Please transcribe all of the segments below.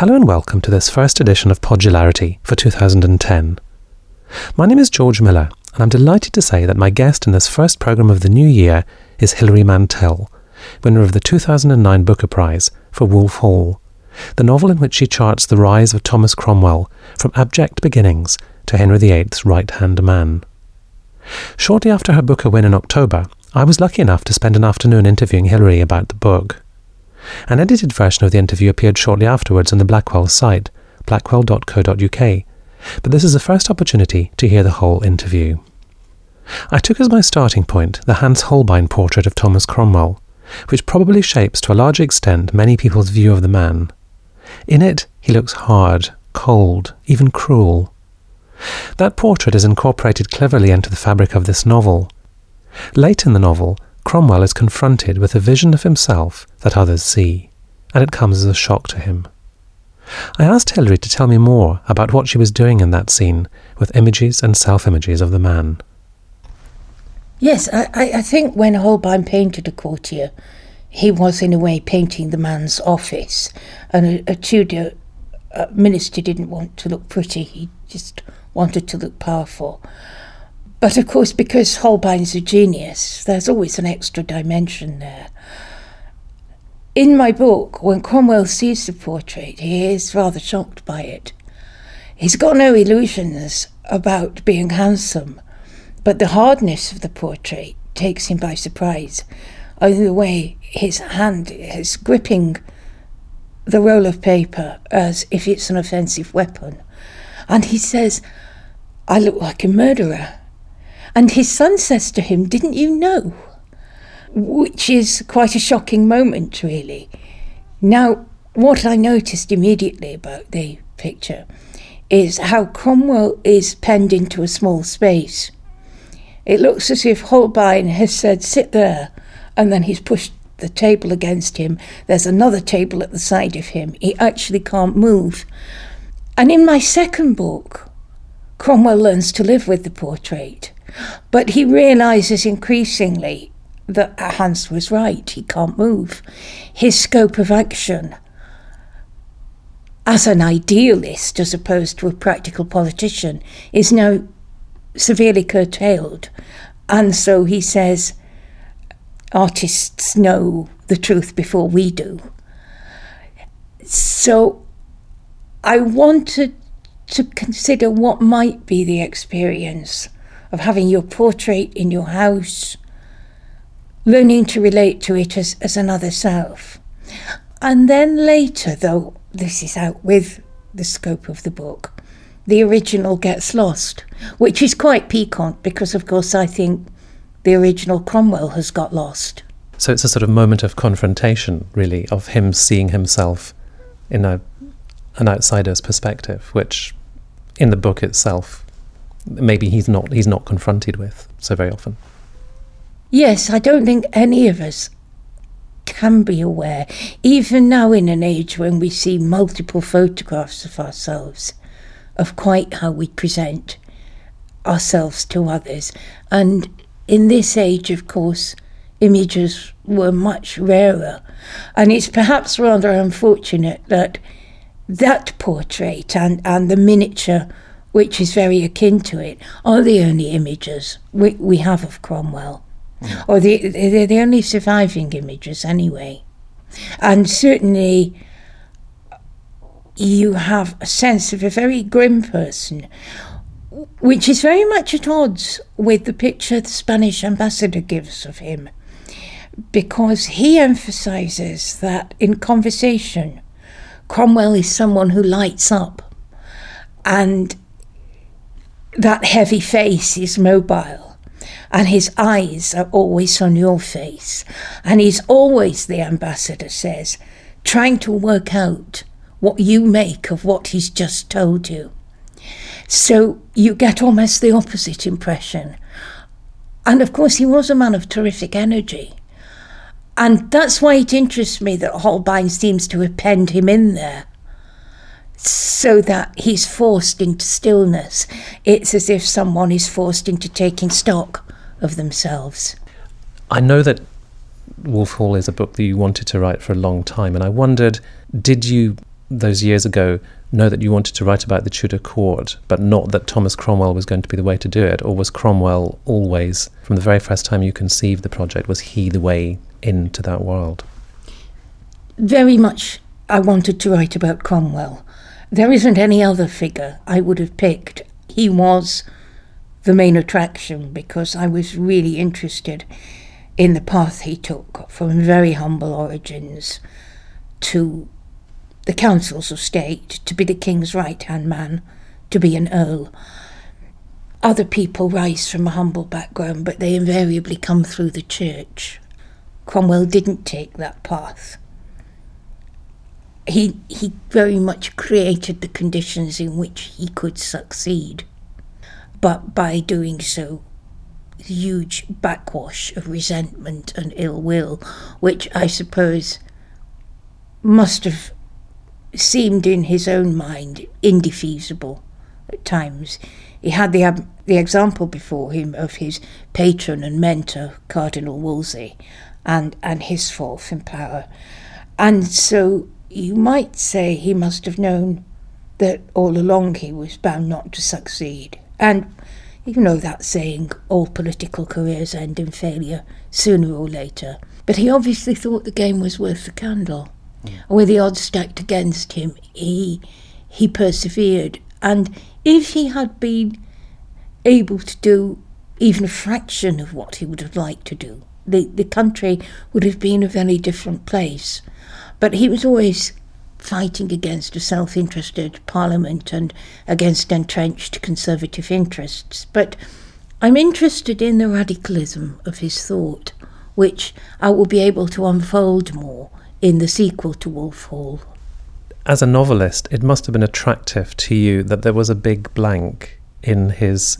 Hello and welcome to this first edition of Podularity for 2010. My name is George Miller, and I'm delighted to say that my guest in this first programme of the new year is Hilary Mantel, winner of the 2009 Booker Prize for Wolf Hall, the novel in which she charts the rise of Thomas Cromwell from abject beginnings to Henry VIII's right hand man. Shortly after her Booker win in October, I was lucky enough to spend an afternoon interviewing Hilary about the book. An edited version of the interview appeared shortly afterwards on the Blackwell site, blackwell.co.uk, but this is the first opportunity to hear the whole interview. I took as my starting point the Hans Holbein portrait of Thomas Cromwell, which probably shapes to a large extent many people's view of the man. In it, he looks hard, cold, even cruel. That portrait is incorporated cleverly into the fabric of this novel. Late in the novel, Cromwell is confronted with a vision of himself that others see, and it comes as a shock to him. I asked Hilary to tell me more about what she was doing in that scene with images and self images of the man. Yes, I, I think when Holbein painted a courtier, he was in a way painting the man's office, and a, a Tudor uh, minister didn't want to look pretty, he just wanted to look powerful. But of course, because Holbein's a genius, there's always an extra dimension there. In my book, when Cromwell sees the portrait, he is rather shocked by it. He's got no illusions about being handsome, but the hardness of the portrait takes him by surprise. Either the way his hand is gripping the roll of paper as if it's an offensive weapon. And he says, I look like a murderer. And his son says to him, Didn't you know? Which is quite a shocking moment, really. Now, what I noticed immediately about the picture is how Cromwell is penned into a small space. It looks as if Holbein has said, Sit there, and then he's pushed the table against him. There's another table at the side of him. He actually can't move. And in my second book, Cromwell learns to live with the portrait. But he realizes increasingly that Hans was right, he can't move. His scope of action as an idealist as opposed to a practical politician is now severely curtailed. And so he says, artists know the truth before we do. So I wanted to consider what might be the experience of having your portrait in your house, learning to relate to it as, as another self. And then later, though this is out with the scope of the book, the original gets lost, which is quite piquant because, of course, I think the original Cromwell has got lost. So it's a sort of moment of confrontation, really, of him seeing himself in a an outsider's perspective, which in the book itself maybe he's not he's not confronted with so very often. Yes, I don't think any of us can be aware, even now in an age when we see multiple photographs of ourselves, of quite how we present ourselves to others. And in this age, of course, images were much rarer. And it's perhaps rather unfortunate that that portrait and, and the miniature which is very akin to it, are the only images we, we have of Cromwell. Mm. Or the, they're the only surviving images, anyway. And certainly, you have a sense of a very grim person, which is very much at odds with the picture the Spanish ambassador gives of him, because he emphasizes that in conversation, Cromwell is someone who lights up and that heavy face is mobile and his eyes are always on your face. And he's always, the ambassador says, trying to work out what you make of what he's just told you. So you get almost the opposite impression. And of course, he was a man of terrific energy. And that's why it interests me that Holbein seems to have penned him in there so that he's forced into stillness. It's as if someone is forced into taking stock of themselves. I know that Wolf Hall is a book that you wanted to write for a long time, and I wondered did you those years ago know that you wanted to write about the Tudor court, but not that Thomas Cromwell was going to be the way to do it? Or was Cromwell always, from the very first time you conceived the project, was he the way into that world? Very much I wanted to write about Cromwell. There isn't any other figure I would have picked. He was the main attraction because I was really interested in the path he took from very humble origins to the councils of state, to be the king's right hand man, to be an earl. Other people rise from a humble background, but they invariably come through the church. Cromwell didn't take that path. He, he very much created the conditions in which he could succeed. But by doing so, huge backwash of resentment and ill will, which I suppose must have seemed in his own mind indefeasible at times. He had the, the example before him of his patron and mentor, Cardinal Wolsey, and, and his fall in power. And so you might say he must have known that all along he was bound not to succeed. And you know that saying, all political careers end in failure sooner or later. But he obviously thought the game was worth the candle. Yeah. With the odds stacked against him, he he persevered. And if he had been able to do even a fraction of what he would have liked to do, the, the country would have been a very different place. But he was always fighting against a self interested parliament and against entrenched conservative interests. But I'm interested in the radicalism of his thought, which I will be able to unfold more in the sequel to Wolf Hall. As a novelist, it must have been attractive to you that there was a big blank in his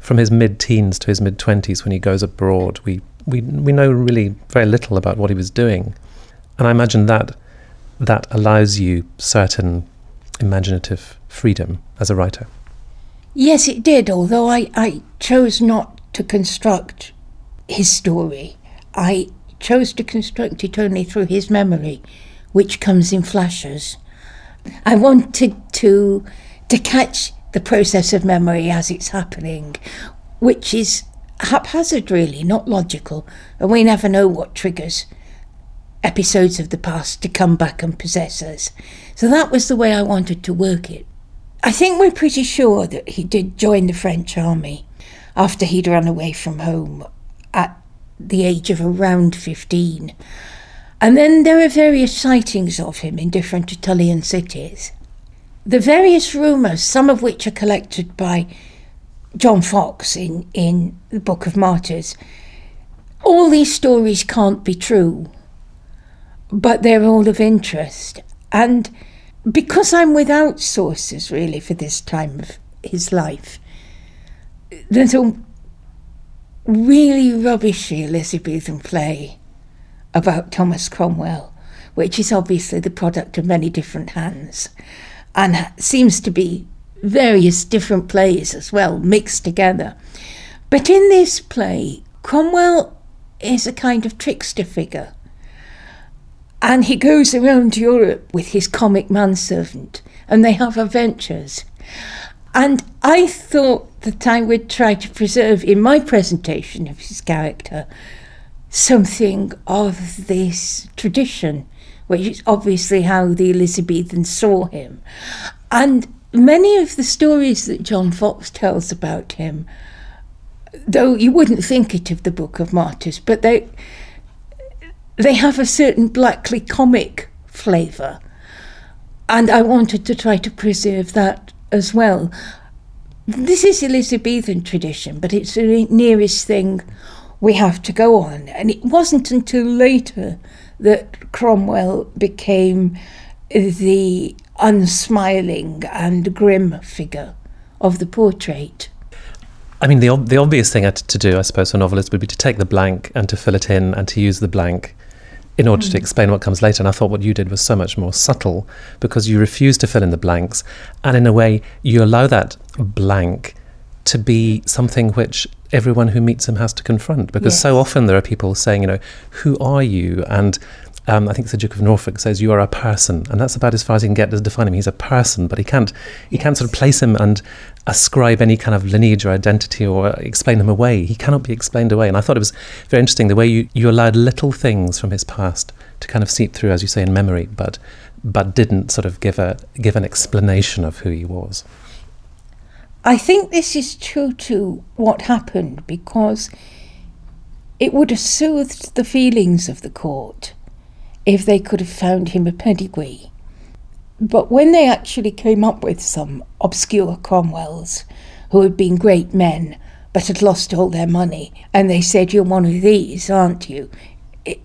from his mid-teens to his mid-20s when he goes abroad. We we we know really very little about what he was doing, and I imagine that that allows you certain imaginative freedom as a writer. Yes, it did. Although I, I chose not to construct his story, I chose to construct it only through his memory, which comes in flashes. I wanted to to catch the process of memory as it's happening, which is haphazard really, not logical, and we never know what triggers episodes of the past to come back and possess us. So that was the way I wanted to work it. I think we're pretty sure that he did join the French army after he'd run away from home at the age of around 15. And then there are various sightings of him in different Italian cities. The various rumours, some of which are collected by John Foxe in, in the Book of Martyrs, all these stories can't be true, but they're all of interest. And because I'm without sources really for this time of his life, there's a really rubbishy Elizabethan play about Thomas Cromwell, which is obviously the product of many different hands and seems to be various different plays as well, mixed together. But in this play, Cromwell is a kind of trickster figure. And he goes around Europe with his comic manservant, and they have adventures. And I thought that I would try to preserve in my presentation of his character something of this tradition, which is obviously how the Elizabethans saw him. And many of the stories that John Foxe tells about him, though you wouldn't think it of the Book of Martyrs, but they they have a certain blackly comic flavour. And I wanted to try to preserve that as well. This is Elizabethan tradition, but it's the nearest thing we have to go on. And it wasn't until later that Cromwell became the unsmiling and grim figure of the portrait. I mean, the the obvious thing to do, I suppose, for novelists would be to take the blank and to fill it in and to use the blank in order mm. to explain what comes later. And I thought what you did was so much more subtle because you refuse to fill in the blanks. And in a way, you allow that blank to be something which everyone who meets him has to confront. Because yes. so often there are people saying, you know, who are you? And um, I think it's the Duke of Norfolk says you are a person, and that's about as far as he can get to define him. He's a person, but he can't he can't sort of place him and ascribe any kind of lineage or identity or explain him away. He cannot be explained away. And I thought it was very interesting the way you, you allowed little things from his past to kind of seep through, as you say, in memory, but but didn't sort of give a give an explanation of who he was. I think this is true to what happened because it would have soothed the feelings of the court if they could have found him a pedigree. But when they actually came up with some obscure Cromwells who had been great men but had lost all their money, and they said, You're one of these, aren't you?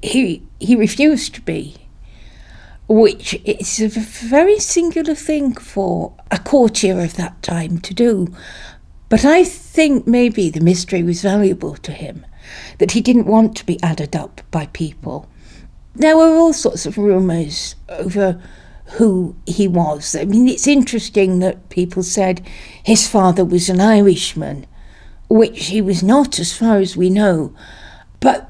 He, he refused to be, which is a very singular thing for a courtier of that time to do. But I think maybe the mystery was valuable to him, that he didn't want to be added up by people there were all sorts of rumours over who he was. I mean, it's interesting that people said his father was an Irishman, which he was not, as far as we know. But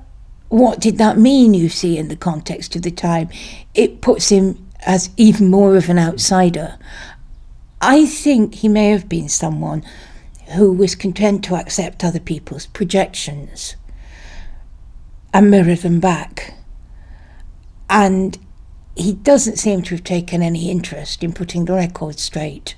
what did that mean, you see, in the context of the time? It puts him as even more of an outsider. I think he may have been someone who was content to accept other people's projections and mirror them back and he doesn't seem to have taken any interest in putting the record straight.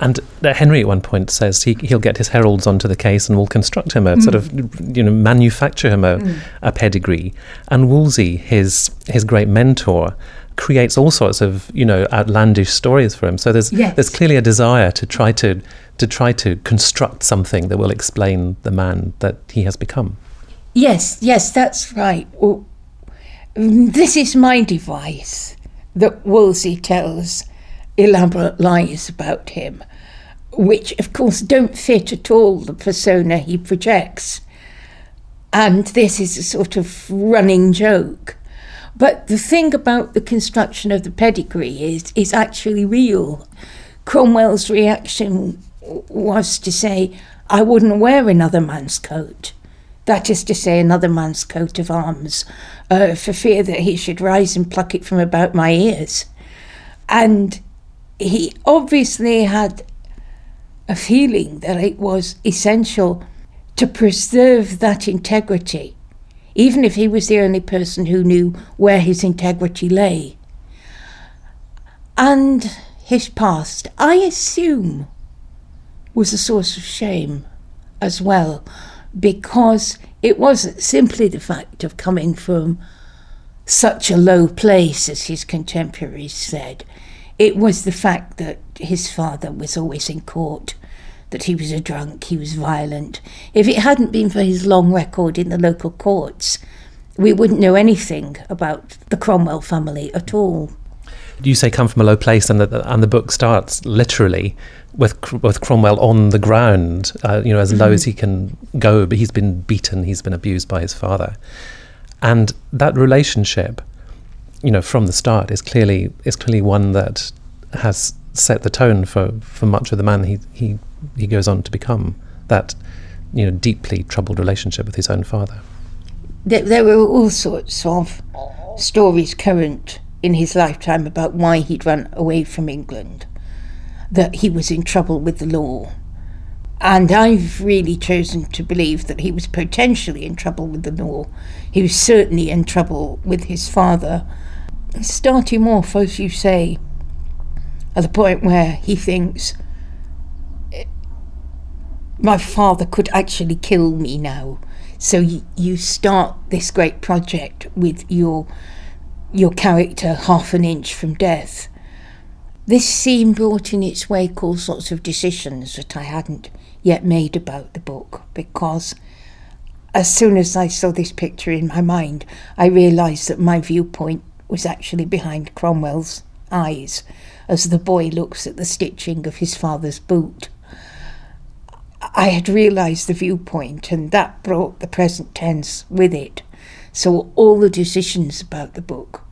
And uh, Henry at one point says he, he'll get his heralds onto the case and will construct him a mm. sort of, you know, manufacture him a, mm. a pedigree. And Wolsey, his his great mentor, creates all sorts of you know outlandish stories for him. So there's yes. there's clearly a desire to try to to try to construct something that will explain the man that he has become. Yes, yes, that's right. Well, this is my device that Wolsey tells elaborate lies about him, which of course don't fit at all the persona he projects. And this is a sort of running joke. But the thing about the construction of the pedigree is, is actually real. Cromwell's reaction was to say, I wouldn't wear another man's coat. That is to say, another man's coat of arms, uh, for fear that he should rise and pluck it from about my ears. And he obviously had a feeling that it was essential to preserve that integrity, even if he was the only person who knew where his integrity lay. And his past, I assume, was a source of shame as well, because it wasn't simply the fact of coming from such a low place, as his contemporaries said. It was the fact that his father was always in court, that he was a drunk, he was violent. If it hadn't been for his long record in the local courts, we wouldn't know anything about the Cromwell family at all. Do you say come from a low place, and the, and the book starts literally with with Cromwell on the ground, uh, you know, as mm-hmm. low as he can go. But he's been beaten, he's been abused by his father, and that relationship, you know, from the start is clearly is clearly one that has set the tone for, for much of the man he, he he goes on to become. That you know deeply troubled relationship with his own father. There, there were all sorts of stories current in his lifetime about why he'd run away from England that he was in trouble with the law. And I've really chosen to believe that he was potentially in trouble with the law. He was certainly in trouble with his father. Starting off, as you say, at the point where he thinks, eh, my father could actually kill me now. So you, you start this great project with your your character half an inch from death. This scene brought in its wake all sorts of decisions that I hadn't yet made about the book because as soon as I saw this picture in my mind, I realised that my viewpoint was actually behind Cromwell's eyes as the boy looks at the stitching of his father's boot. I had realised the viewpoint, and that brought the present tense with it. So all the decisions about the book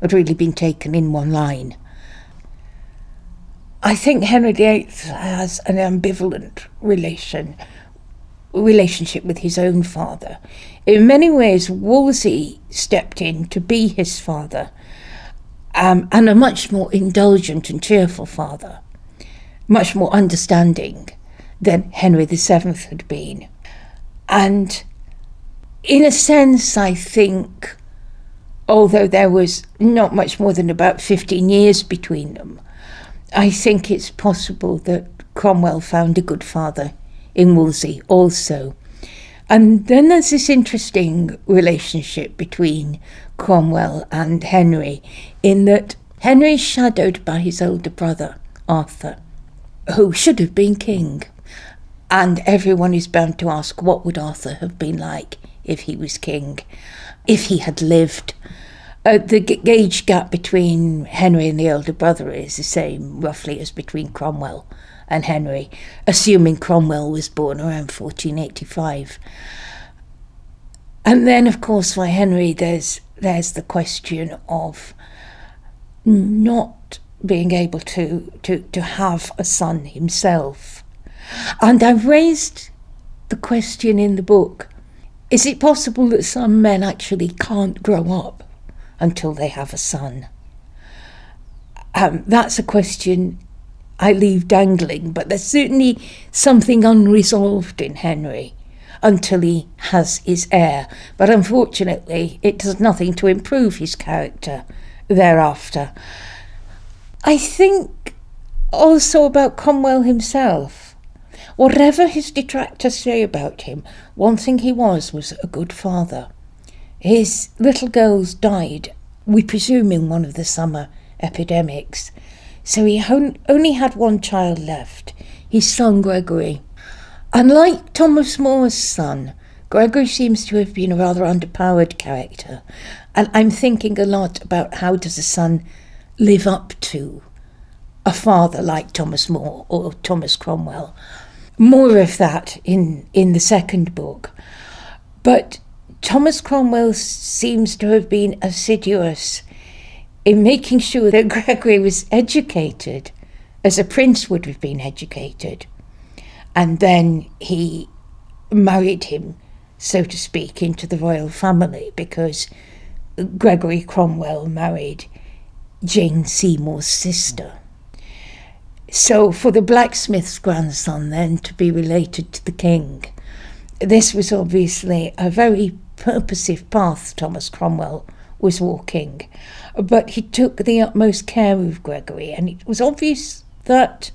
had really been taken in one line. I think Henry VIII has an ambivalent relation relationship with his own father. In many ways, Wolsey stepped in to be his father, um, and a much more indulgent and cheerful father, much more understanding than Henry VII had been. And in a sense, I think, although there was not much more than about 15 years between them, I think it's possible that Cromwell found a good father in Wolsey also. And then there's this interesting relationship between Cromwell and Henry, in that Henry's shadowed by his older brother, Arthur, who should have been king. And everyone is bound to ask what would Arthur have been like if he was king, if he had lived. Uh, the g- age gap between Henry and the elder brother is the same, roughly, as between Cromwell and Henry, assuming Cromwell was born around 1485. And then, of course, for Henry, there's there's the question of not being able to, to, to have a son himself. And I've raised the question in the book is it possible that some men actually can't grow up until they have a son? Um, that's a question I leave dangling, but there's certainly something unresolved in Henry until he has his heir. But unfortunately, it does nothing to improve his character thereafter. I think also about Cromwell himself. Whatever his detractors say about him, one thing he was was a good father. His little girls died, we presume, in one of the summer epidemics. So he only had one child left, his son Gregory. Unlike Thomas More's son, Gregory seems to have been a rather underpowered character, and I'm thinking a lot about how does a son live up to a father like Thomas More or Thomas Cromwell. More of that in, in the second book. But Thomas Cromwell seems to have been assiduous in making sure that Gregory was educated as a prince would have been educated. And then he married him, so to speak, into the royal family because Gregory Cromwell married Jane Seymour's sister. So, for the blacksmith's grandson then to be related to the king, this was obviously a very purposive path Thomas Cromwell was walking but he took the utmost care of Gregory, and it was obvious that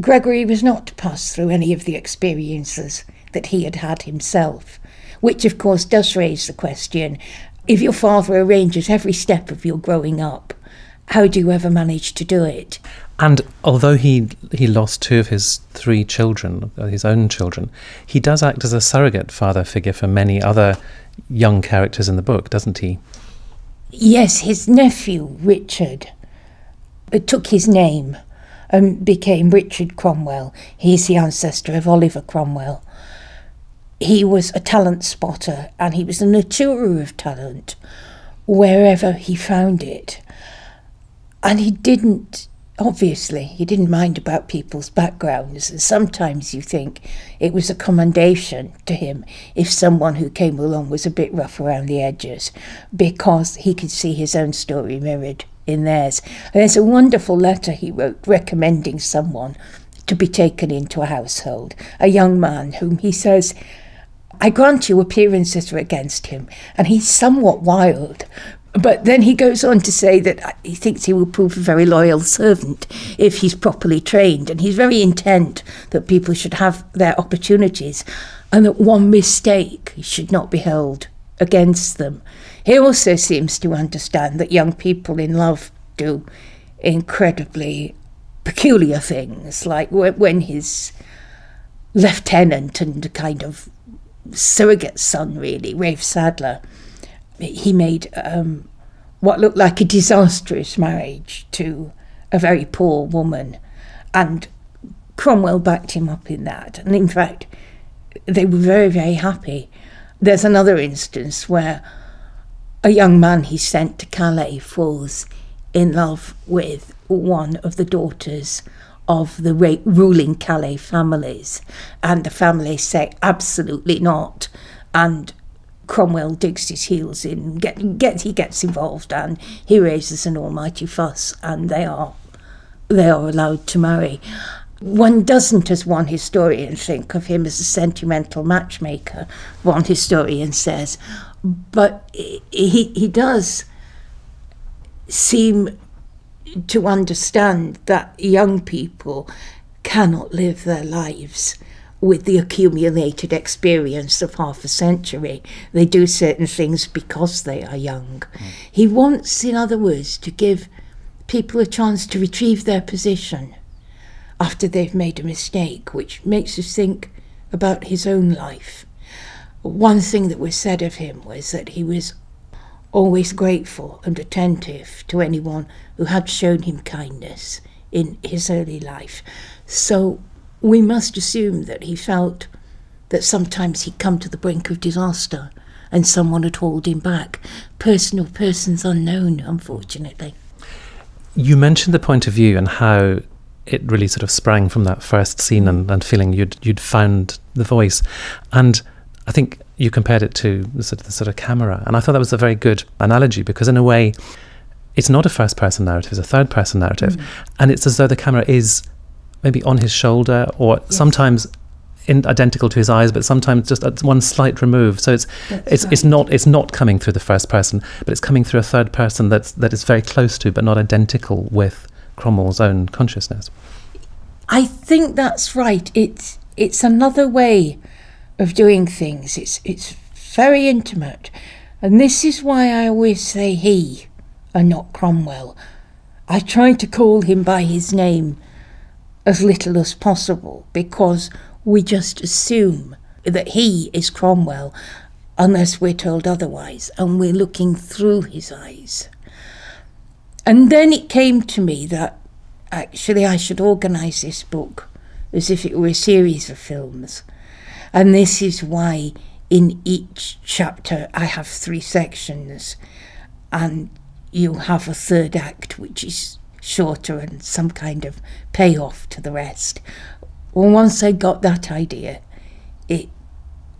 Gregory was not to pass through any of the experiences that he had had himself, which of course does raise the question if your father arranges every step of your growing up, how do you ever manage to do it? And although he he lost two of his three children, uh, his own children, he does act as a surrogate father figure for many other young characters in the book, doesn't he? Yes, his nephew, Richard, uh, took his name and became Richard Cromwell. He's the ancestor of Oliver Cromwell. He was a talent spotter and he was a nurturer of talent wherever he found it. And he didn't obviously, he didn't mind about people's backgrounds, and sometimes you think it was a commendation to him if someone who came along was a bit rough around the edges, because he could see his own story mirrored in theirs. And there's a wonderful letter he wrote recommending someone to be taken into a household, a young man whom he says I grant you appearances are against him, and he's somewhat wild, but then he goes on to say that uh, he thinks he will prove a very loyal servant if he's properly trained. And he's very intent that people should have their opportunities and that one mistake should not be held against them. He also seems to understand that young people in love do incredibly peculiar things, like when his lieutenant and kind of surrogate son, really, Rafe Sadler, he made um, what looked like a disastrous marriage to a very poor woman. And Cromwell backed him up in that. And in fact, they were very, very happy. There's another instance where a young man he sent to Calais falls in love with one of the daughters of the ruling Calais families, and the families say absolutely not, and Cromwell digs his heels in, get, get, he gets involved, and he raises an almighty fuss, and they are they are allowed to marry. One doesn't, as one historian, think of him as a sentimental matchmaker. One historian says, but he he does seem to understand that young people cannot live their lives with the accumulated experience of half a century. They do certain things because they are young. Mm. He wants, in other words, to give people a chance to retrieve their position after they've made a mistake, which makes us think about his own life. One thing that was said of him was that he was always grateful and attentive to anyone who had shown him kindness in his early life. So we must assume that he felt that sometimes he'd come to the brink of disaster and someone had hauled him back. Personal persons unknown, unfortunately. You mentioned the point of view and how it really sort of sprang from that first scene and, and feeling you'd you'd found the voice. And I think you compared it to the sort, of, the sort of camera. And I thought that was a very good analogy because, in a way, it's not a first person narrative, it's a third person narrative. Mm. And it's as though the camera is maybe on his shoulder or yes. sometimes in, identical to his eyes, but sometimes just at one slight remove. So it's it's right. it's not it's not coming through the first person, but it's coming through a third person that's that is very close to, but not identical with Cromwell's own consciousness. I think that's right. It's it's another way of doing things. It's it's very intimate, and this is why I always say he, and not Cromwell. I try to call him by his name as little as possible because we just assume that he is Cromwell unless we're told otherwise, and we're looking through his eyes. And then it came to me that actually I should organise this book as if it were a series of films. And this is why in each chapter I have three sections, and you have a third act which is shorter and some kind of payoff to the rest. Well, once I got that idea, it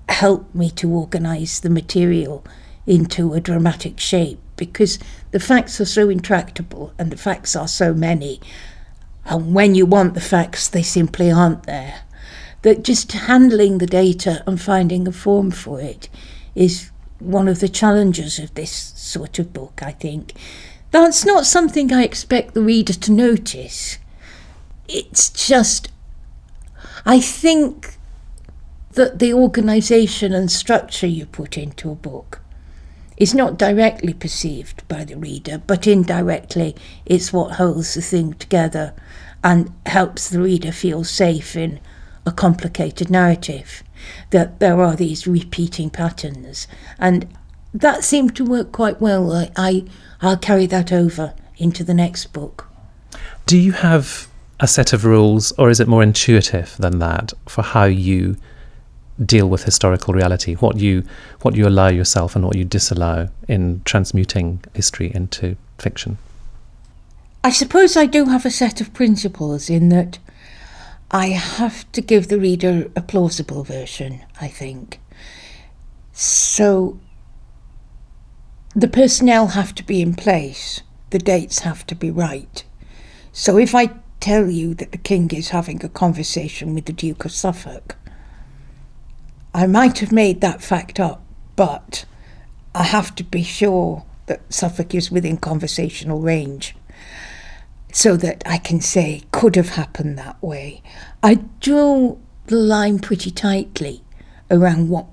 helped me to organise the material into a dramatic shape because the facts are so intractable and the facts are so many. And when you want the facts, they simply aren't there. That just handling the data and finding a form for it is one of the challenges of this sort of book, I think. That's not something I expect the reader to notice. It's just, I think that the organisation and structure you put into a book is not directly perceived by the reader, but indirectly it's what holds the thing together and helps the reader feel safe in a complicated narrative. That there are these repeating patterns, and that seemed to work quite well. I, I I'll carry that over into the next book. Do you have a set of rules, or is it more intuitive than that for how you deal with historical reality? What you what you allow yourself and what you disallow in transmuting history into fiction? I suppose I do have a set of principles in that I have to give the reader a plausible version, I think. So the personnel have to be in place, the dates have to be right. So if I tell you that the king is having a conversation with the Duke of Suffolk, I might have made that fact up, but I have to be sure that Suffolk is within conversational range so that I can say could have happened that way. I draw the line pretty tightly around what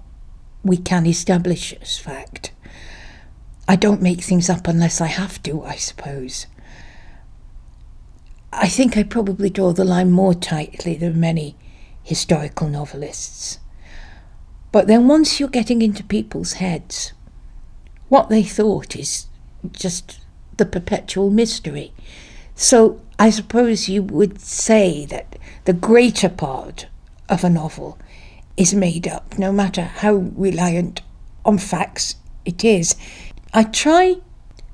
we can establish as fact. I don't make things up unless I have to, I suppose. I think I probably draw the line more tightly than many historical novelists. But then once you're getting into people's heads, what they thought is just the perpetual mystery. So I suppose you would say that the greater part of a novel is made up, no matter how reliant on facts it is. I try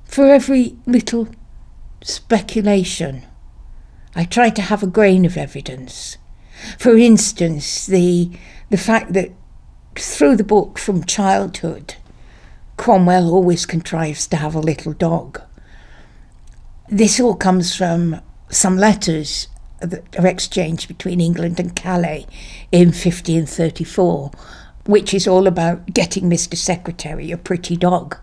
for every little speculation I try to have a grain of evidence. For instance, the the fact that through the book from childhood, Cromwell always contrives to have a little dog. This all comes from some letters that are exchanged between England and Calais in 1534, which is all about getting Mr. Secretary a pretty dog.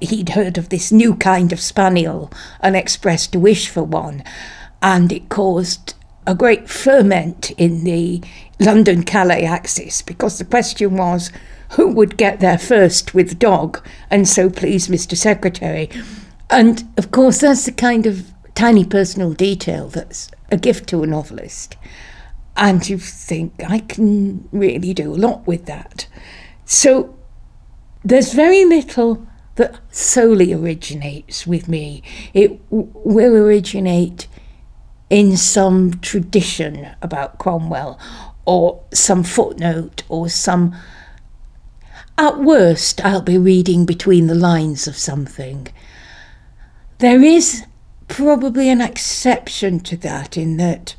He'd heard of this new kind of spaniel and expressed a wish for one, and it caused a great ferment in the London Calais axis because the question was who would get there first with dog, and so please, Mr. Secretary. And of course, that's the kind of tiny personal detail that's a gift to a novelist. And you think, I can really do a lot with that. So there's very little that solely originates with me. It w- will originate in some tradition about Cromwell or some footnote or some. At worst, I'll be reading between the lines of something. There is probably an exception to that in that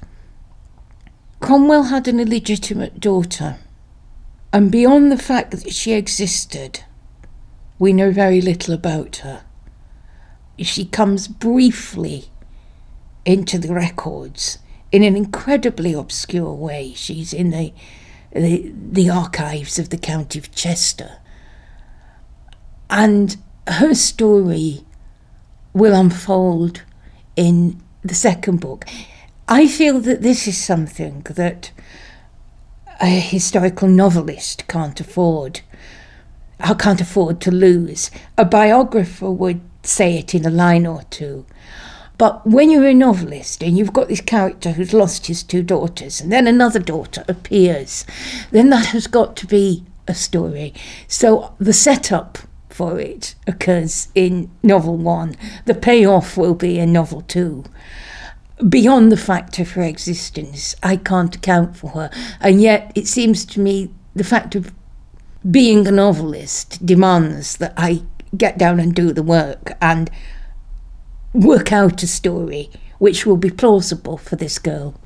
Cromwell had an illegitimate daughter, and beyond the fact that she existed, we know very little about her. She comes briefly into the records in an incredibly obscure way. She's in the, the, the archives of the County of Chester. And her story will unfold in the second book. I feel that this is something that a historical novelist can't afford. I can't afford to lose. A biographer would say it in a line or two. But when you're a novelist and you've got this character who's lost his two daughters and then another daughter appears, then that has got to be a story. So the setup for it occurs in novel one. The payoff will be in novel two. Beyond the fact of her existence, I can't account for her. And yet, it seems to me the fact of being a novelist demands that I get down and do the work and work out a story which will be plausible for this girl.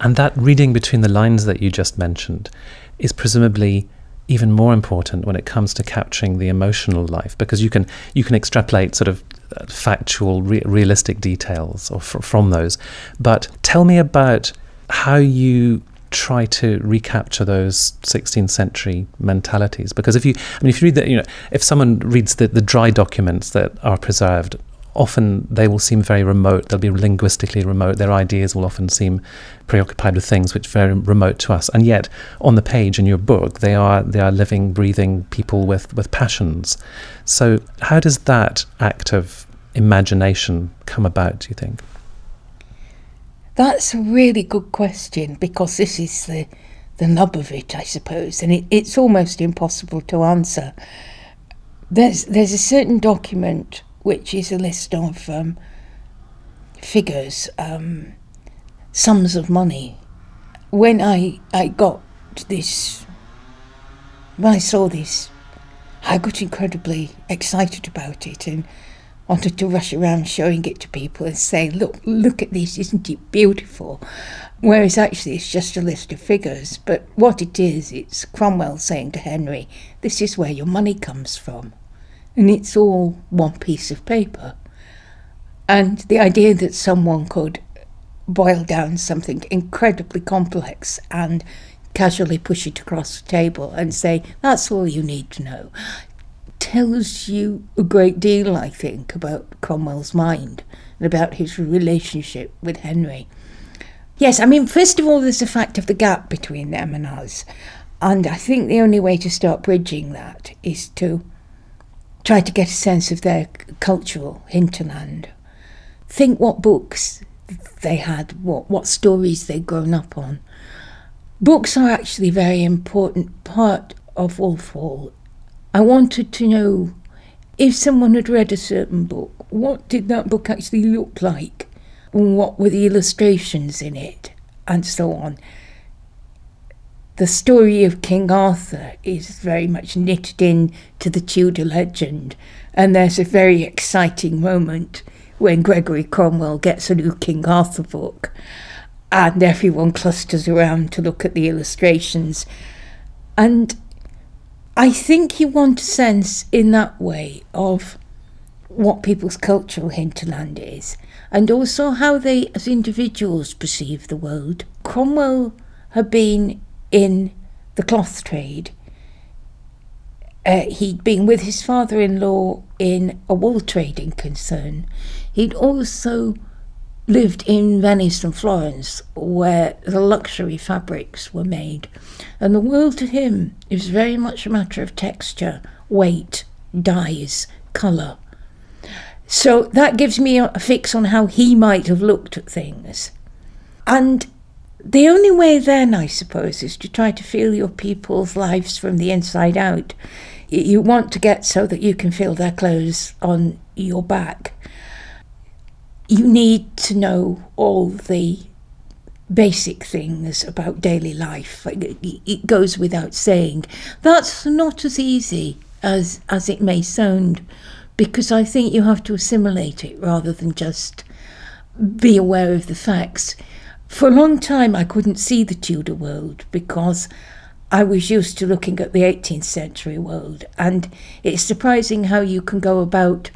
And that reading between the lines that you just mentioned is presumably even more important when it comes to capturing the emotional life because you can you can extrapolate sort of uh, factual re- realistic details or fr- from those but tell me about how you try to recapture those 16th century mentalities because if you i mean if you read that you know if someone reads the, the dry documents that are preserved often they will seem very remote. They'll be linguistically remote. Their ideas will often seem preoccupied with things which are very remote to us. And yet, on the page in your book, they are they are living, breathing people with with passions. So, how does that act of imagination come about? Do you think? That's a really good question because this is the the nub of it, I suppose, and it, it's almost impossible to answer. There's there's a certain document which is a list of um, figures, um, sums of money. When I, I got this, when I saw this, I got incredibly excited about it and wanted to rush around showing it to people and say, look, look at this, isn't it beautiful? Whereas actually it's just a list of figures. But what it is, it's Cromwell saying to Henry, this is where your money comes from and it's all one piece of paper. And the idea that someone could boil down something incredibly complex and casually push it across the table and say, that's all you need to know, tells you a great deal, I think, about Cromwell's mind and about his relationship with Henry. Yes, I mean, first of all, there's the fact of the gap between them and us. And I think the only way to start bridging that is to try to get a sense of their cultural hinterland. Think what books they had, what, what stories they'd grown up on. Books are actually a very important part of Wolf Hall. I wanted to know if someone had read a certain book, what did that book actually look like? What were the illustrations in it? And so on the story of King Arthur is very much knitted in to the Tudor legend, and there's a very exciting moment when Gregory Cromwell gets a new King Arthur book and everyone clusters around to look at the illustrations. And I think you want a sense in that way of what people's cultural hinterland is and also how they, as individuals, perceive the world. Cromwell had been in the cloth trade. Uh, he'd been with his father in law in a wool trading concern. He'd also lived in Venice and Florence, where the luxury fabrics were made. And the world to him is very much a matter of texture, weight, dyes, colour. So that gives me a fix on how he might have looked at things. And the only way then, I suppose, is to try to feel your people's lives from the inside out. You want to get so that you can feel their clothes on your back. You need to know all the basic things about daily life. It goes without saying. That's not as easy as, as it may sound because I think you have to assimilate it rather than just be aware of the facts. For a long time, I couldn't see the Tudor world because I was used to looking at the 18th century world, and it's surprising how you can go about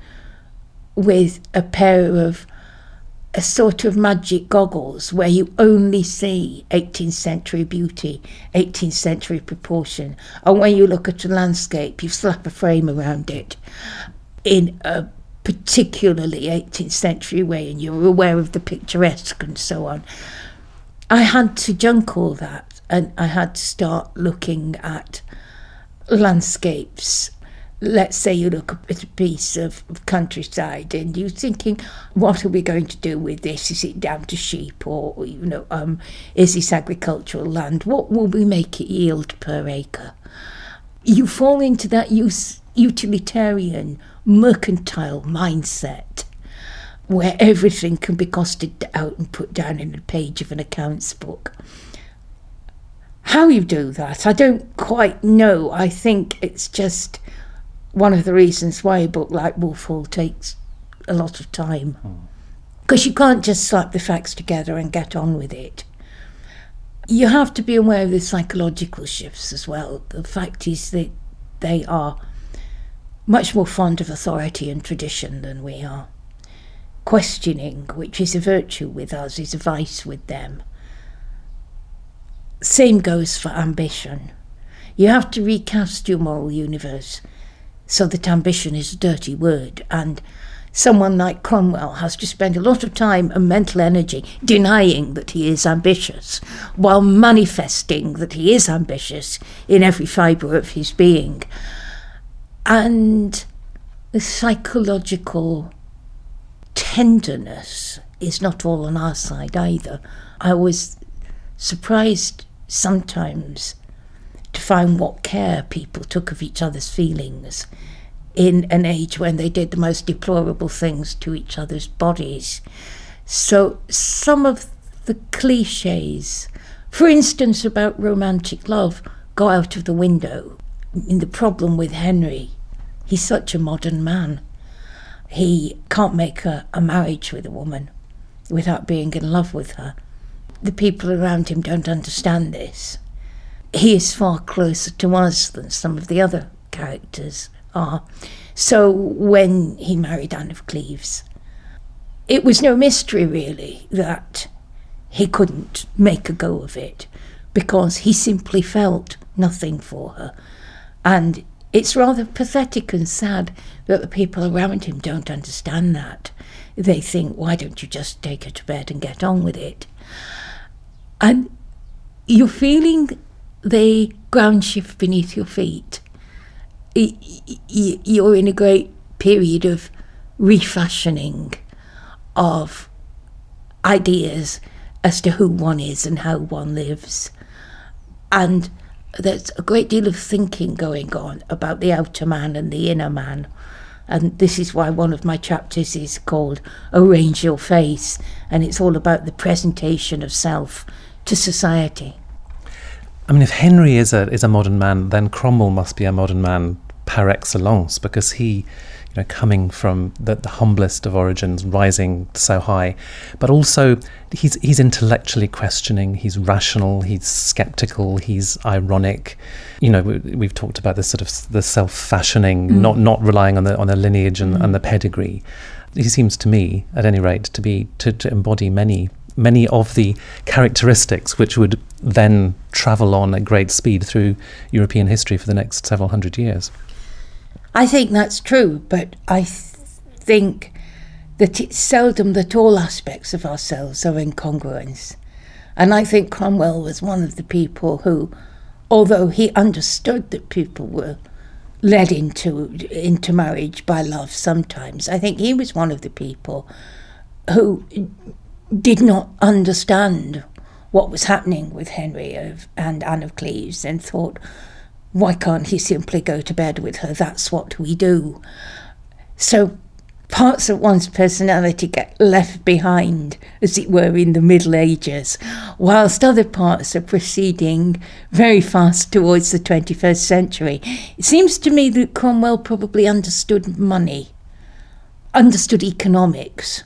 with a pair of a sort of magic goggles where you only see 18th century beauty, 18th century proportion, and when you look at a landscape, you slap a frame around it in a particularly 18th century way and you're aware of the picturesque and so on. I had to junk all that and I had to start looking at landscapes. Let's say you look at a piece of countryside and you're thinking, what are we going to do with this? Is it down to sheep or, you know, um, is this agricultural land? What will we make it yield per acre? You fall into that use, utilitarian mercantile mindset where everything can be costed out and put down in a page of an accounts book. How you do that, I don't quite know. I think it's just one of the reasons why a book like Wolf Hall takes a lot of time. Hmm. Because you can't just slap the facts together and get on with it. You have to be aware of the psychological shifts as well. The fact is that they are much more fond of authority and tradition than we are. Questioning, which is a virtue with us, is a vice with them. Same goes for ambition. You have to recast your moral universe so that ambition is a dirty word, and someone like Cromwell has to spend a lot of time and mental energy denying that he is ambitious, while manifesting that he is ambitious in every fibre of his being and the psychological tenderness is not all on our side either. I was surprised sometimes to find what care people took of each other's feelings in an age when they did the most deplorable things to each other's bodies. So some of the cliches, for instance, about romantic love, go out of the window in the problem with Henry, he's such a modern man. He can't make a, a marriage with a woman without being in love with her. The people around him don't understand this. He is far closer to us than some of the other characters are. So when he married Anne of Cleves, it was no mystery really that he couldn't make a go of it because he simply felt nothing for her. And it's rather pathetic and sad that the people around him don't understand that. They think, why don't you just take her to bed and get on with it? And you're feeling the ground shift beneath your feet. You're in a great period of refashioning of ideas as to who one is and how one lives. And there's a great deal of thinking going on about the outer man and the inner man. And this is why one of my chapters is called Arrange Your Face, and it's all about the presentation of self to society. I mean, if Henry is a is a modern man, then Cromwell must be a modern man par excellence because he you know, coming from the, the humblest of origins, rising so high, but also he's he's intellectually questioning. He's rational. He's skeptical. He's ironic. You know, we, have talked about this sort of the self-fashioning, mm. not not relying on the on the lineage and, mm. and the pedigree. He seems to me, at any rate, to be to, to embody many many of the characteristics which would then travel on at great speed through European history for the next several hundred years. I think that's true, but I th- think that it's seldom that all aspects of ourselves are incongruous. And I think Cromwell was one of the people who, although he understood that people were led into into marriage by love sometimes, I think he was one of the people who did not understand what was happening with Henry of, and Anne of Cleves and thought, why can't he simply go to bed with her? That's what we do. So parts of one's personality get left behind, as it were, in the Middle Ages, whilst other parts are proceeding very fast towards the 21st century. It seems to me that Cromwell probably understood money, understood economics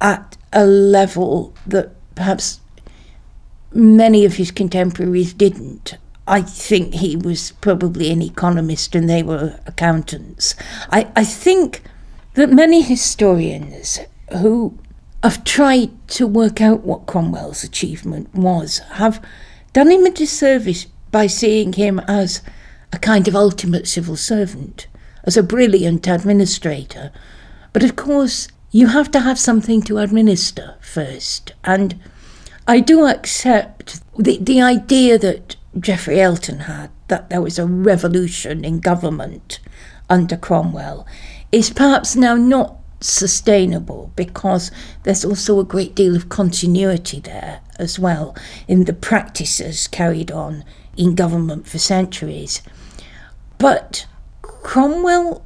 at a level that perhaps many of his contemporaries didn't. I think he was probably an economist and they were accountants. I, I think that many historians who have tried to work out what Cromwell's achievement was have done him a disservice by seeing him as a kind of ultimate civil servant, as a brilliant administrator. But of course, you have to have something to administer first. And I do accept the, the idea that Geoffrey Elton had, that there was a revolution in government under Cromwell, is perhaps now not sustainable because there's also a great deal of continuity there as well in the practices carried on in government for centuries. But Cromwell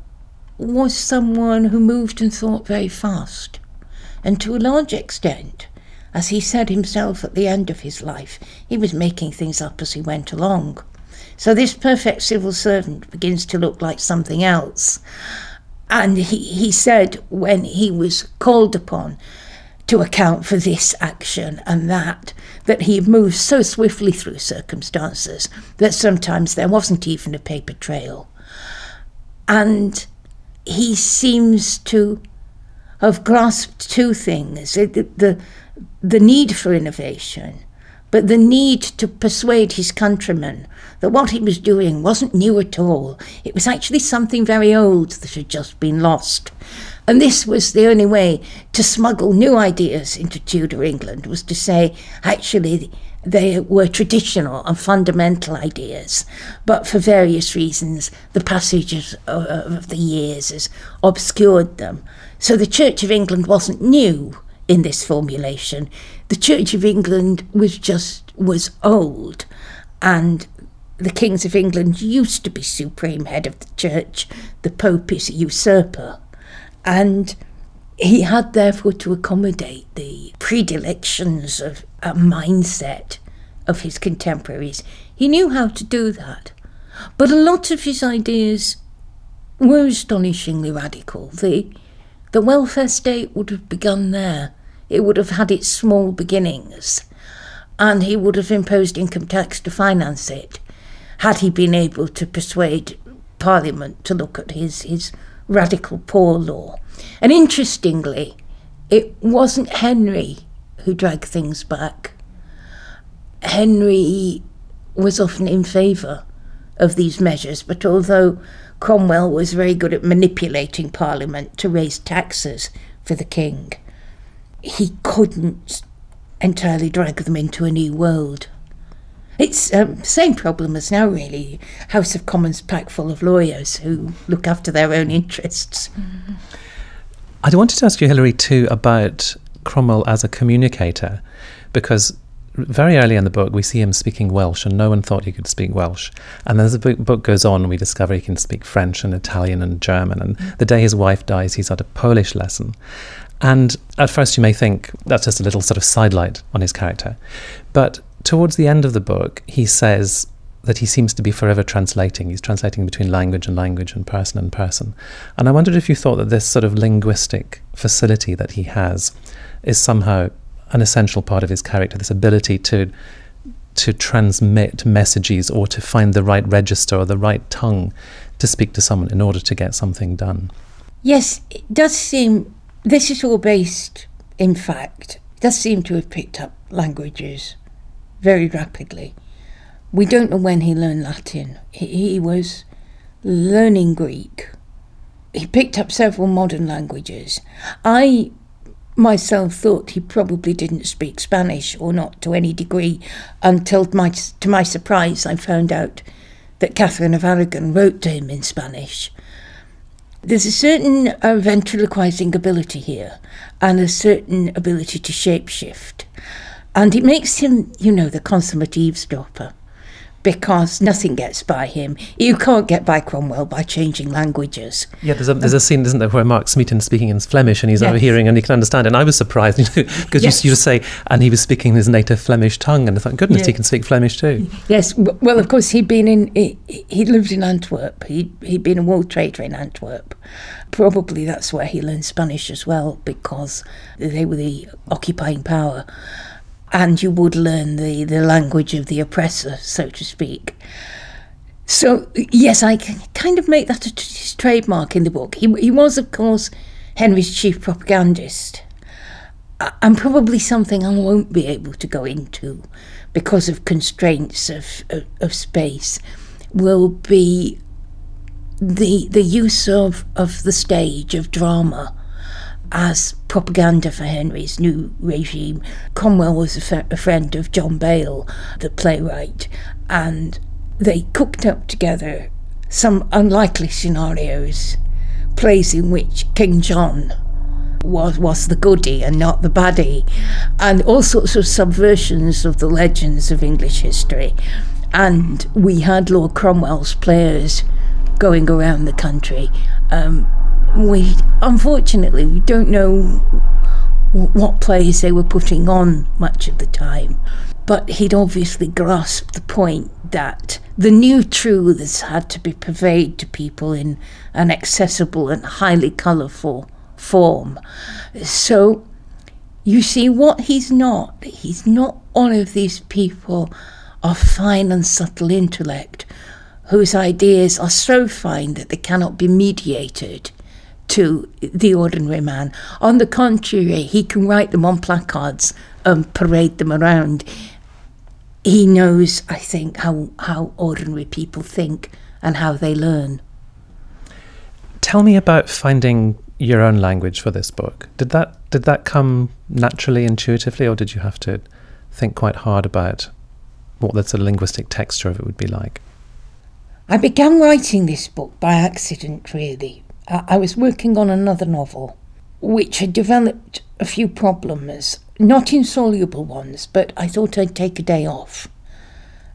was someone who moved and thought very fast, and to a large extent, as he said himself at the end of his life, he was making things up as he went along. So this perfect civil servant begins to look like something else. And he, he said when he was called upon to account for this action and that, that he moved so swiftly through circumstances that sometimes there wasn't even a paper trail. And he seems to have grasped two things the, the, the need for innovation, but the need to persuade his countrymen that what he was doing wasn't new at all. It was actually something very old that had just been lost. And this was the only way to smuggle new ideas into Tudor England, was to say, actually, they were traditional and fundamental ideas, but for various reasons, the passage of, of the years has obscured them. So the Church of England wasn't new in this formulation. The Church of England was just was old, and the kings of England used to be supreme head of the church. The Pope is a usurper, and he had therefore to accommodate the predilections of a mindset of his contemporaries. He knew how to do that, but a lot of his ideas were astonishingly radical. The the welfare state would have begun there. It would have had its small beginnings, and he would have imposed income tax to finance it had he been able to persuade Parliament to look at his, his radical poor law. And interestingly, it wasn't Henry who dragged things back. Henry was often in favour of these measures, but although Cromwell was very good at manipulating Parliament to raise taxes for the king, he couldn't entirely drag them into a new world. It's the um, same problem as now, really. House of Commons packed full of lawyers who look after their own interests. Mm-hmm. I wanted to ask you, Hilary, too, about Cromwell as a communicator, because very early in the book we see him speaking Welsh, and no one thought he could speak Welsh. And then as the book goes on, we discover he can speak French and Italian and German. And the day his wife dies, he's at a Polish lesson. And at first, you may think that's just a little sort of sidelight on his character. But towards the end of the book, he says that he seems to be forever translating. He's translating between language and language and person and person. And I wondered if you thought that this sort of linguistic facility that he has is somehow an essential part of his character, this ability to to transmit messages or to find the right register or the right tongue to speak to someone in order to get something done. Yes, it does seem this is all based, in fact, does seem to have picked up languages very rapidly. We don't know when he learned Latin. He, was learning Greek. He picked up several modern languages. I myself thought he probably didn't speak Spanish or not to any degree until my, to my surprise I found out that Catherine of Aragon wrote to him in Spanish. There's a certain uh, ventriloquizing ability here and a certain ability to shapeshift. And it makes him, you know, the consummate eavesdropper because nothing gets by him. You can't get by Cromwell by changing languages. Yeah, there's a, there's a um, scene, isn't there, where Mark Smeaton's speaking in Flemish and he's yes. overhearing and he can understand. It. And I was surprised, you know, because yes. you, you say, and he was speaking his native Flemish tongue. And I thought, goodness, yeah. he can speak Flemish too. Yes, well, of course, he'd been in, he, he lived in Antwerp. He, he'd been a world trader in Antwerp. Probably that's where he learned Spanish as well, because they were the occupying power and you would learn the, the language of the oppressor, so to speak. So, yes, I can kind of make that a t- trademark in the book. He, he was, of course, Henry's chief propagandist, and probably something I won't be able to go into because of constraints of, of, of space, will be the, the use of, of the stage, of drama, as propaganda for Henry's new regime. Cromwell was a, a friend of John Bale, the playwright, and they cooked up together some unlikely scenarios, plays in which King John was was the goody and not the baddie, and all sorts of subversions of the legends of English history. And we had Lord Cromwell's players going around the country um, we unfortunately we don't know what plays they were putting on much of the time, but he'd obviously grasped the point that the new truths had to be conveyed to people in an accessible and highly colourful form. So you see, what he's not, he's not one of these people of fine and subtle intellect whose ideas are so fine that they cannot be mediated to the ordinary man. On the contrary, he can write them on placards and parade them around. He knows, I think, how, how ordinary people think and how they learn. Tell me about finding your own language for this book. Did that did that come naturally, intuitively, or did you have to think quite hard about what the sort of linguistic texture of it would be like? I began writing this book by accident, really. I was working on another novel which had developed a few problems, not insoluble ones, but I thought I'd take a day off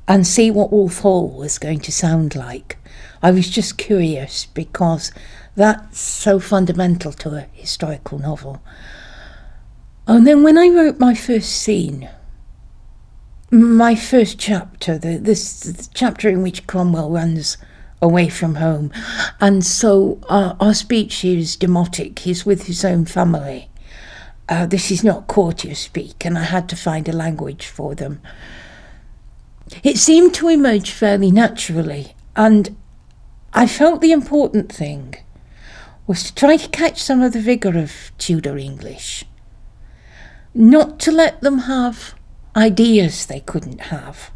and see what Wolf Hall was going to sound like. I was just curious because that's so fundamental to a historical novel. And then when I wrote my first scene, my first chapter, the, this the chapter in which Cromwell runs away from home. And so uh, our speech is demotic. He's with his own family. Uh, this is not courtier speak, and I had to find a language for them. It seemed to emerge fairly naturally, and I felt the important thing was to try to catch some of the vigour of Tudor English. Not to let them have ideas they couldn't have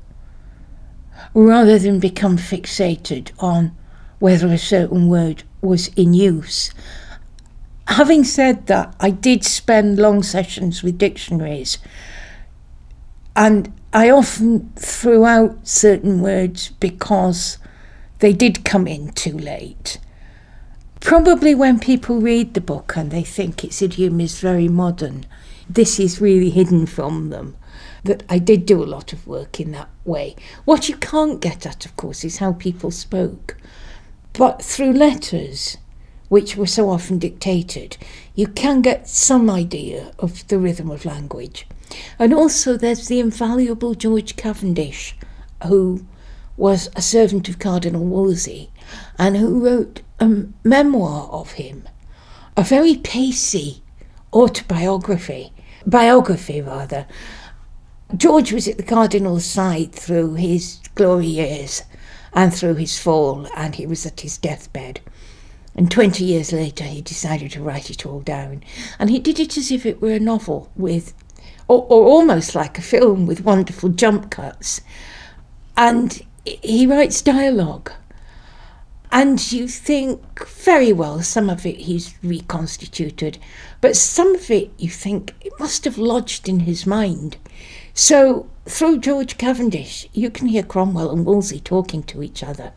rather than become fixated on whether a certain word was in use. Having said that, I did spend long sessions with dictionaries, and I often threw out certain words because they did come in too late. Probably when people read the book and they think its idiom is very modern, this is really hidden from them that I did do a lot of work in that way. What you can't get at, of course, is how people spoke. But through letters, which were so often dictated, you can get some idea of the rhythm of language. And also, there's the invaluable George Cavendish, who was a servant of Cardinal Wolsey and who wrote a memoir of him, a very pacey autobiography, biography rather. George was at the Cardinal's side through his glory years and through his fall, and he was at his deathbed. And 20 years later, he decided to write it all down. And he did it as if it were a novel with, or, or almost like a film with wonderful jump cuts. And he writes dialogue. And you think, very well, some of it he's reconstituted, but some of it you think it must have lodged in his mind. So through George Cavendish, you can hear Cromwell and Wolsey talking to each other.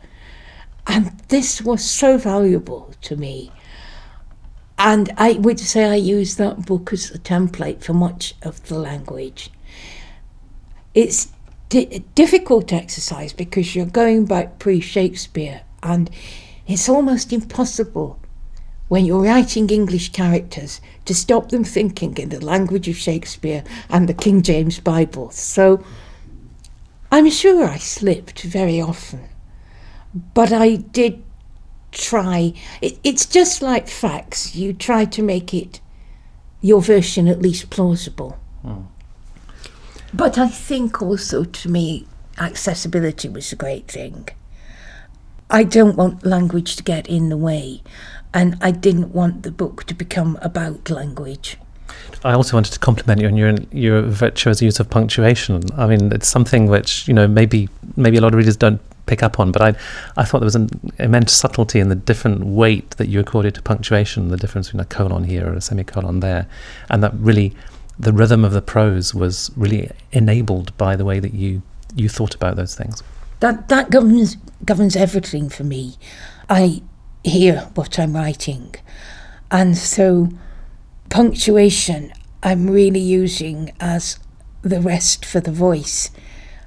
And this was so valuable to me. And I would say I use that book as a template for much of the language. It's a difficult exercise because you're going back pre Shakespeare, and it's almost impossible when you're writing English characters to stop them thinking in the language of Shakespeare and the King James Bible. So I'm sure I slipped very often but I did try. It, it's just like facts. You try to make it your version at least plausible. Mm. But I think also to me, accessibility was a great thing. I don't want language to get in the way, and I didn't want the book to become about language. I also wanted to compliment you on your your virtuous use of punctuation. I mean, it's something which you know maybe maybe a lot of readers don't pick up on. But I, I thought there was an immense subtlety in the different weight that you accorded to punctuation, the difference between a colon here or a semicolon there, and that really the rhythm of the prose was really enabled by the way that you you thought about those things. That that governs governs everything for me. I hear what I'm writing, and so punctuation I'm really using as the rest for the voice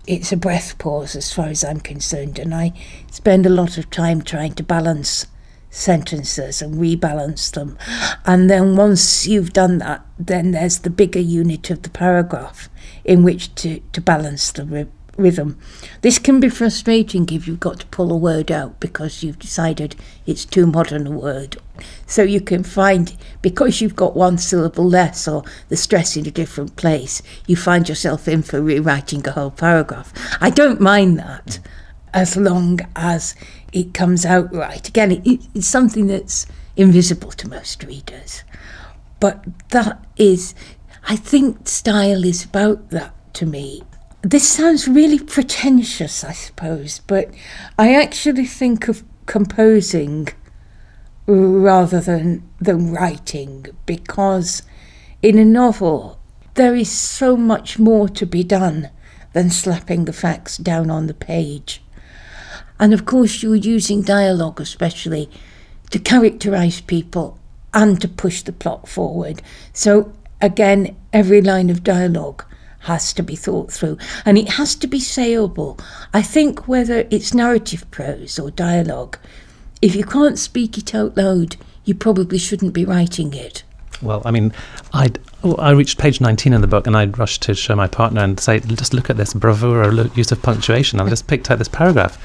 it's a breath pause as far as I'm concerned, and I spend a lot of time trying to balance sentences and rebalance them. And then once you've done that, then there's the bigger unit of the paragraph in which to, to balance the rhythm. This can be frustrating if you've got to pull a word out because you've decided it's too modern a word. So you can find, because you've got one syllable less or the stress in a different place, you find yourself in for rewriting a whole paragraph. I don't mind that as long as it comes out right. Again, it, it's something that's invisible to most readers. But that is, I think style is about that to me this sounds really pretentious, I suppose, but I actually think of composing rather than than writing because in a novel there is so much more to be done than slapping the facts down on the page. And of course you're using dialogue especially to characterize people and to push the plot forward. So again every line of dialogue has to be thought through and it has to be sayable. I think whether it's narrative prose or dialogue, if you can't speak it out loud, you probably shouldn't be writing it. Well, I mean, i I reached page 19 in the book and I'd rushed to show my partner and say, just look at this bravura use of punctuation. I just picked out this paragraph.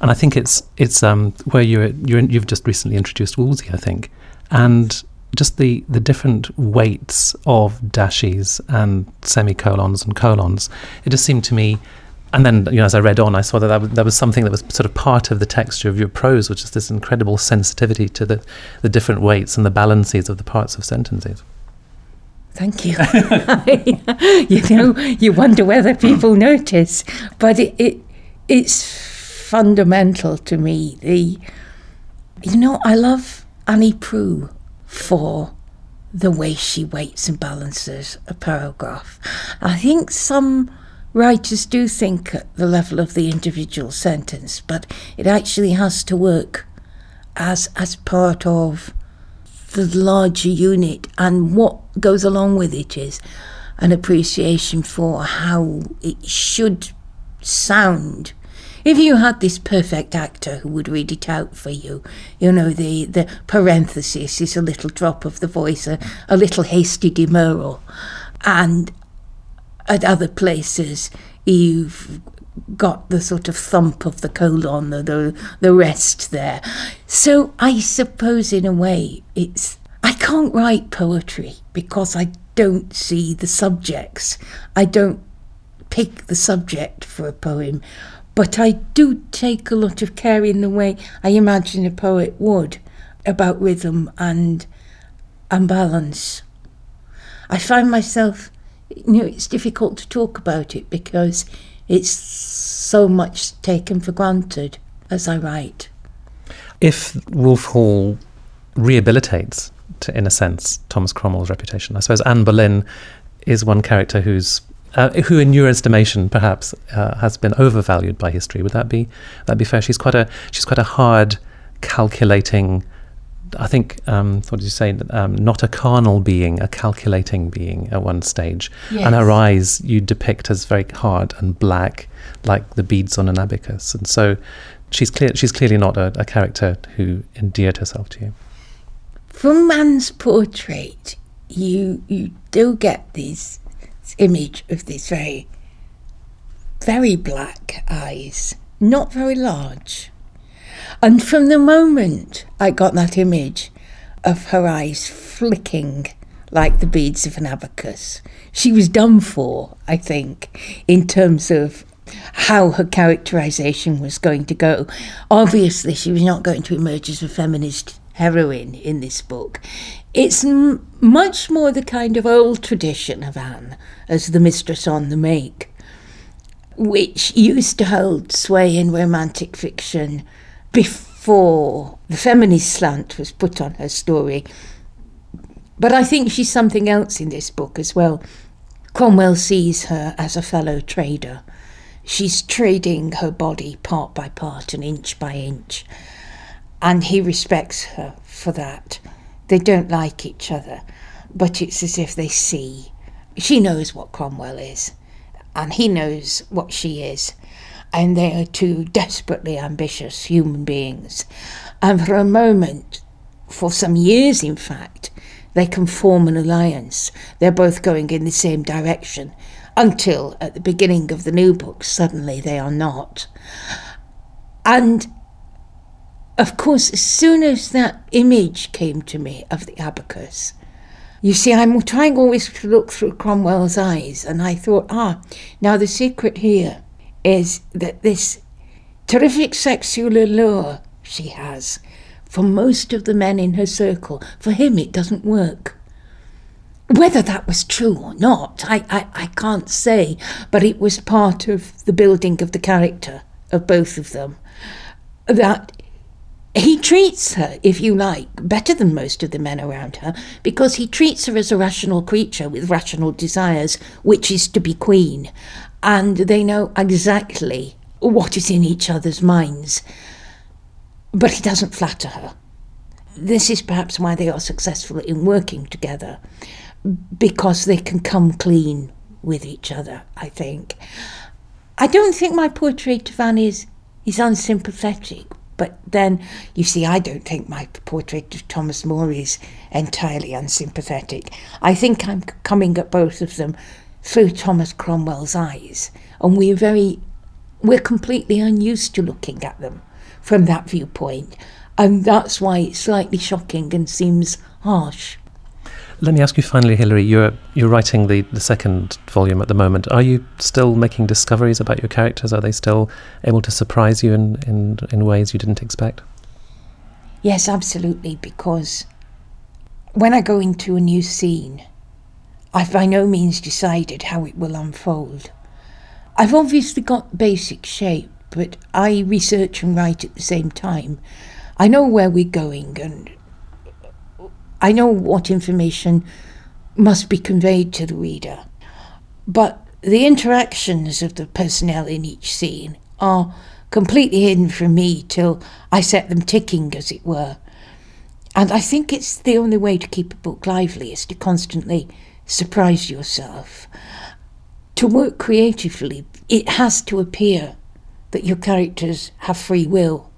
And I think it's it's um, where you're, you're, you've just recently introduced Wolsey, I think. And just the, the different weights of dashes and semicolons and colons. It just seemed to me, and then you know as I read on, I saw that that was, that was something that was sort of part of the texture of your prose, which is this incredible sensitivity to the, the different weights and the balances of the parts of sentences. Thank you. you know, you wonder whether people notice, but it, it it's fundamental to me. The you know, I love Annie Proulx for the way she weights and balances a paragraph. I think some writers do think at the level of the individual sentence, but it actually has to work as as part of the larger unit and what goes along with it is an appreciation for how it should sound if you had this perfect actor who would read it out for you, you know, the, the parenthesis is a little drop of the voice, a, a little hasty demurral. And at other places, you've got the sort of thump of the colon, the, the, the rest there. So I suppose, in a way, it's. I can't write poetry because I don't see the subjects. I don't pick the subject for a poem, but I do take a lot of care in the way I imagine a poet would about rhythm and and balance. I find myself, you know, it's difficult to talk about it because it's so much taken for granted as I write. If Wolf Hall rehabilitates, to, in a sense, Thomas Cromwell's reputation, I suppose Anne Boleyn is one character who's uh, who, in your estimation, perhaps uh, has been overvalued by history. Would that be that be fair? She's quite a she's quite a hard, calculating. I think um, what did you say? Um, not a carnal being, a calculating being at one stage, Yes. and her eyes you depict as very hard and black, like the beads on an abacus. And so, she's clear. She's clearly not a, a character who endeared herself to you. From man's portrait, you you do get this image of these very, very black eyes, not very large. And from the moment I got that image of her eyes flicking like the beads of an abacus, she was done for, I think, in terms of how her characterization was going to go. Obviously, she was not going to emerge as a feminist heroine in this book. It's m- much more the kind of old tradition of Anne as the mistress on the make, which used to hold sway in romantic fiction before the feminist slant was put on her story. But I think she's something else in this book as well. Cromwell sees her as a fellow trader. She's trading her body part by part and inch by inch. And he respects her for that. They don't like each other, but it's as if they see. She knows what Cromwell is, and he knows what she is. And they are two desperately ambitious human beings. And for a moment, for some years in fact, they can form an alliance. They're both going in the same direction until at the beginning of the new book, suddenly they are not. And of course, as soon as that image came to me of the abacus, you see, I'm trying always to look through Cromwell's eyes, and I thought, ah, now the secret here is that this terrific sexual allure she has for most of the men in her circle, for him it doesn't work. Whether that was true or not, I, I, I can't say, but it was part of the building of the character of both of them. That he treats her, if you like, better than most of the men around her, because he treats her as a rational creature with rational desires, which is to be queen. And they know exactly what is in each other's minds. But he doesn't flatter her. This is perhaps why they are successful in working together, because they can come clean with each other, I think. I don't think my portrait of Anne is, is unsympathetic, but then, you see, I don't think my portrait of Thomas More is entirely unsympathetic. I think I'm coming at both of them through Thomas Cromwell's eyes, and we're very, we're completely unused to looking at them from that viewpoint, and that's why it's slightly shocking and seems harsh. Let me ask you finally, Hilary. You're you're writing the, the second volume at the moment. Are you still making discoveries about your characters? Are they still able to surprise you in, in, in ways you didn't expect? Yes, absolutely, because when I go into a new scene, I've by no means decided how it will unfold. I've obviously got basic shape, but I research and write at the same time. I know where we're going and I know what information must be conveyed to the reader. But the interactions of the personnel in each scene are completely hidden from me till I set them ticking, as it were. And I think it's the only way to keep a book lively is to constantly surprise yourself. To work creatively, it has to appear that your characters have free will.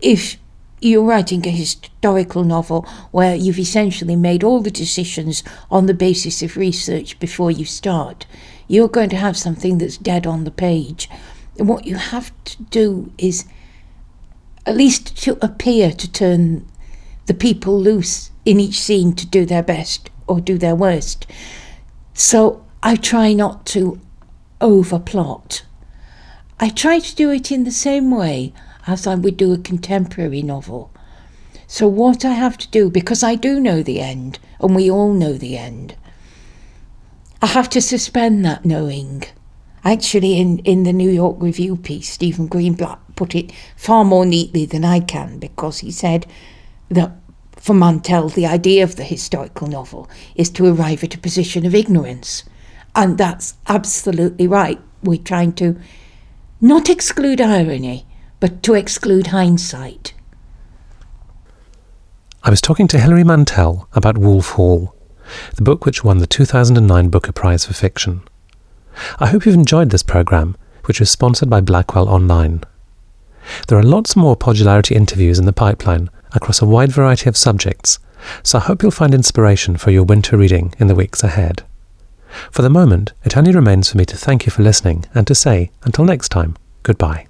If you're writing a historical novel where you've essentially made all the decisions on the basis of research before you start, you're going to have something that's dead on the page. And what you have to do is at least to appear to turn the people loose in each scene to do their best or do their worst. So I try not to overplot. I try to do it in the same way as I would do a contemporary novel. So, what I have to do, because I do know the end, and we all know the end, I have to suspend that knowing. Actually, in, in the New York Review piece, Stephen Greenblatt put it far more neatly than I can because he said that for Mantel, the idea of the historical novel is to arrive at a position of ignorance. And that's absolutely right. We're trying to not exclude irony, but to exclude hindsight. I was talking to Hilary Mantel about Wolf Hall, the book which won the 2009 Booker Prize for Fiction. I hope you've enjoyed this programme, which was sponsored by Blackwell Online. There are lots more Podularity interviews in the pipeline across a wide variety of subjects, so I hope you'll find inspiration for your winter reading in the weeks ahead. For the moment, it only remains for me to thank you for listening and to say, until next time, goodbye.